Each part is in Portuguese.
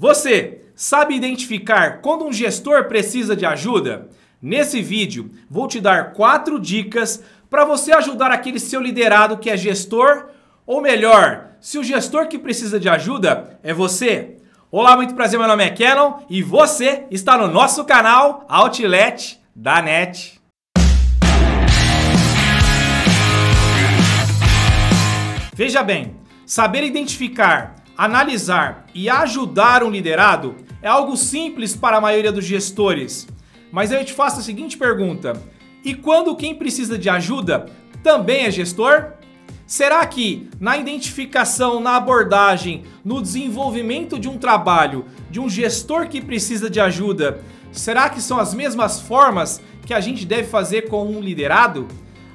Você sabe identificar quando um gestor precisa de ajuda? Nesse vídeo, vou te dar quatro dicas para você ajudar aquele seu liderado que é gestor, ou melhor, se o gestor que precisa de ajuda é você. Olá, muito prazer, meu nome é Kenon e você está no nosso canal Outlet da NET. Veja bem, saber identificar analisar e ajudar um liderado é algo simples para a maioria dos gestores. Mas eu te faço a seguinte pergunta: e quando quem precisa de ajuda também é gestor? Será que na identificação, na abordagem, no desenvolvimento de um trabalho de um gestor que precisa de ajuda, será que são as mesmas formas que a gente deve fazer com um liderado?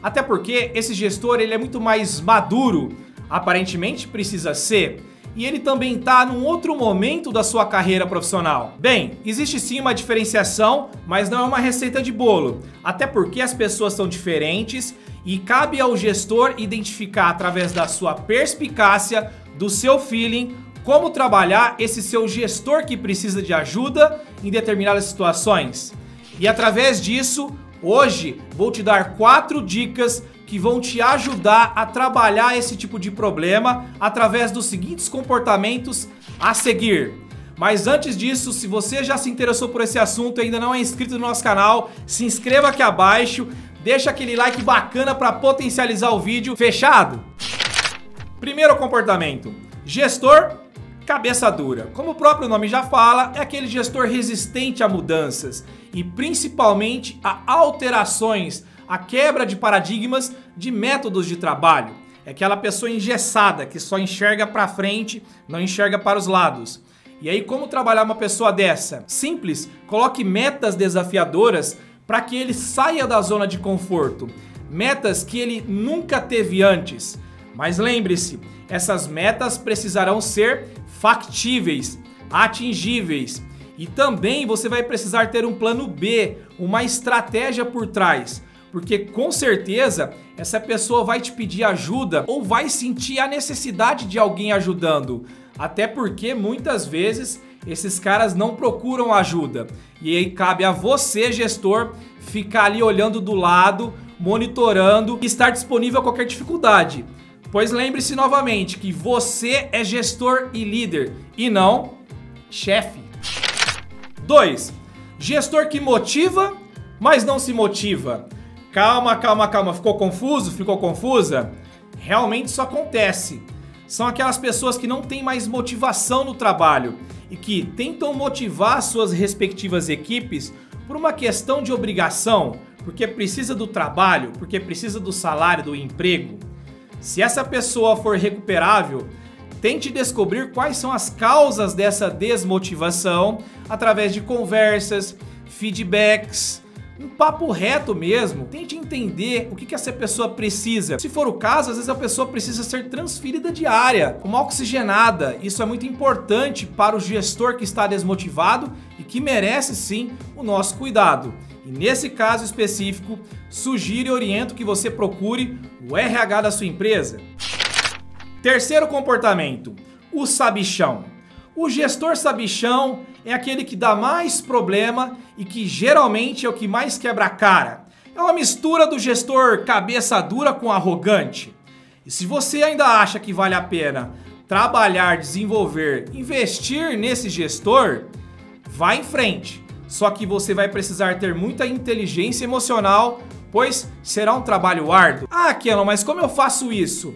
Até porque esse gestor ele é muito mais maduro, aparentemente precisa ser e ele também está num outro momento da sua carreira profissional? Bem, existe sim uma diferenciação, mas não é uma receita de bolo, até porque as pessoas são diferentes e cabe ao gestor identificar através da sua perspicácia, do seu feeling, como trabalhar esse seu gestor que precisa de ajuda em determinadas situações. E através disso, hoje vou te dar quatro dicas que vão te ajudar a trabalhar esse tipo de problema através dos seguintes comportamentos a seguir. Mas antes disso, se você já se interessou por esse assunto e ainda não é inscrito no nosso canal, se inscreva aqui abaixo, deixa aquele like bacana para potencializar o vídeo. Fechado? Primeiro comportamento: gestor cabeça dura. Como o próprio nome já fala, é aquele gestor resistente a mudanças e principalmente a alterações a quebra de paradigmas de métodos de trabalho. É aquela pessoa engessada que só enxerga para frente, não enxerga para os lados. E aí, como trabalhar uma pessoa dessa? Simples, coloque metas desafiadoras para que ele saia da zona de conforto. Metas que ele nunca teve antes. Mas lembre-se, essas metas precisarão ser factíveis, atingíveis. E também você vai precisar ter um plano B, uma estratégia por trás porque com certeza essa pessoa vai te pedir ajuda ou vai sentir a necessidade de alguém ajudando. Até porque muitas vezes esses caras não procuram ajuda. E aí cabe a você, gestor, ficar ali olhando do lado, monitorando e estar disponível a qualquer dificuldade. Pois lembre-se novamente que você é gestor e líder e não chefe. 2. Gestor que motiva, mas não se motiva. Calma, calma, calma. Ficou confuso? Ficou confusa? Realmente isso acontece. São aquelas pessoas que não têm mais motivação no trabalho e que tentam motivar suas respectivas equipes por uma questão de obrigação, porque precisa do trabalho, porque precisa do salário, do emprego. Se essa pessoa for recuperável, tente descobrir quais são as causas dessa desmotivação através de conversas, feedbacks, um papo reto mesmo. Tente entender o que, que essa pessoa precisa. Se for o caso, às vezes a pessoa precisa ser transferida de área, uma oxigenada. Isso é muito importante para o gestor que está desmotivado e que merece sim o nosso cuidado. E nesse caso específico, sugiro e oriento que você procure o RH da sua empresa. Terceiro comportamento, o sabichão. O gestor sabichão é aquele que dá mais problema e que geralmente é o que mais quebra a cara. É uma mistura do gestor cabeça dura com arrogante. E se você ainda acha que vale a pena trabalhar, desenvolver, investir nesse gestor, vá em frente. Só que você vai precisar ter muita inteligência emocional, pois será um trabalho árduo. Ah, Kenon, mas como eu faço isso?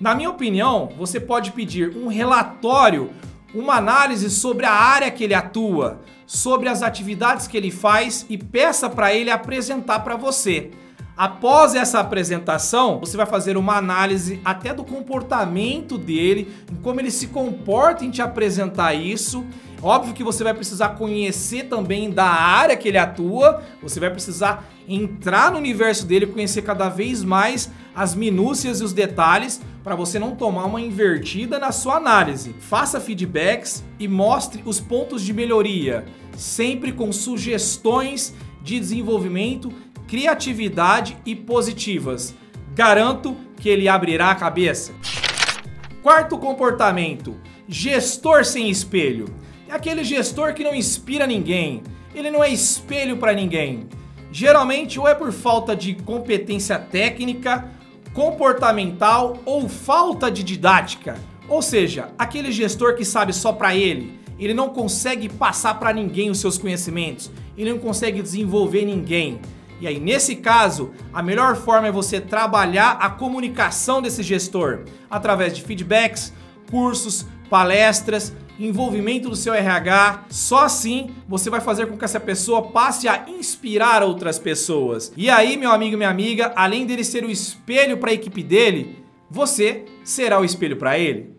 Na minha opinião, você pode pedir um relatório uma análise sobre a área que ele atua, sobre as atividades que ele faz e peça para ele apresentar para você. Após essa apresentação, você vai fazer uma análise até do comportamento dele, como ele se comporta em te apresentar isso. Óbvio que você vai precisar conhecer também da área que ele atua, você vai precisar entrar no universo dele, conhecer cada vez mais as minúcias e os detalhes para você não tomar uma invertida na sua análise. Faça feedbacks e mostre os pontos de melhoria, sempre com sugestões de desenvolvimento, criatividade e positivas. Garanto que ele abrirá a cabeça. Quarto comportamento: gestor sem espelho. É aquele gestor que não inspira ninguém, ele não é espelho para ninguém. Geralmente, ou é por falta de competência técnica, comportamental ou falta de didática. Ou seja, aquele gestor que sabe só para ele, ele não consegue passar para ninguém os seus conhecimentos, ele não consegue desenvolver ninguém. E aí, nesse caso, a melhor forma é você trabalhar a comunicação desse gestor através de feedbacks, cursos, palestras, envolvimento do seu RH. Só assim você vai fazer com que essa pessoa passe a inspirar outras pessoas. E aí, meu amigo minha amiga, além dele ser o espelho para a equipe dele, você será o espelho para ele.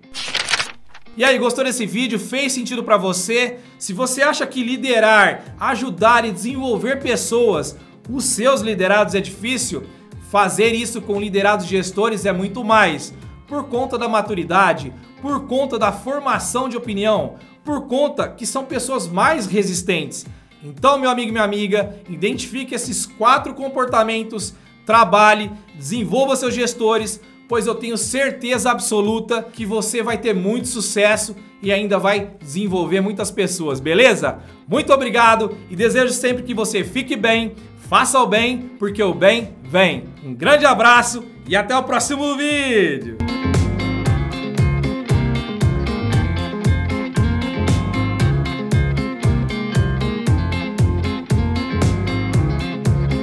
E aí, gostou desse vídeo? Fez sentido para você? Se você acha que liderar, ajudar e desenvolver pessoas os seus liderados é difícil, fazer isso com liderados gestores é muito mais. Por conta da maturidade, por conta da formação de opinião, por conta que são pessoas mais resistentes. Então, meu amigo e minha amiga, identifique esses quatro comportamentos, trabalhe, desenvolva seus gestores, pois eu tenho certeza absoluta que você vai ter muito sucesso e ainda vai desenvolver muitas pessoas, beleza? Muito obrigado e desejo sempre que você fique bem, Faça o bem, porque o bem vem. Um grande abraço e até o próximo vídeo!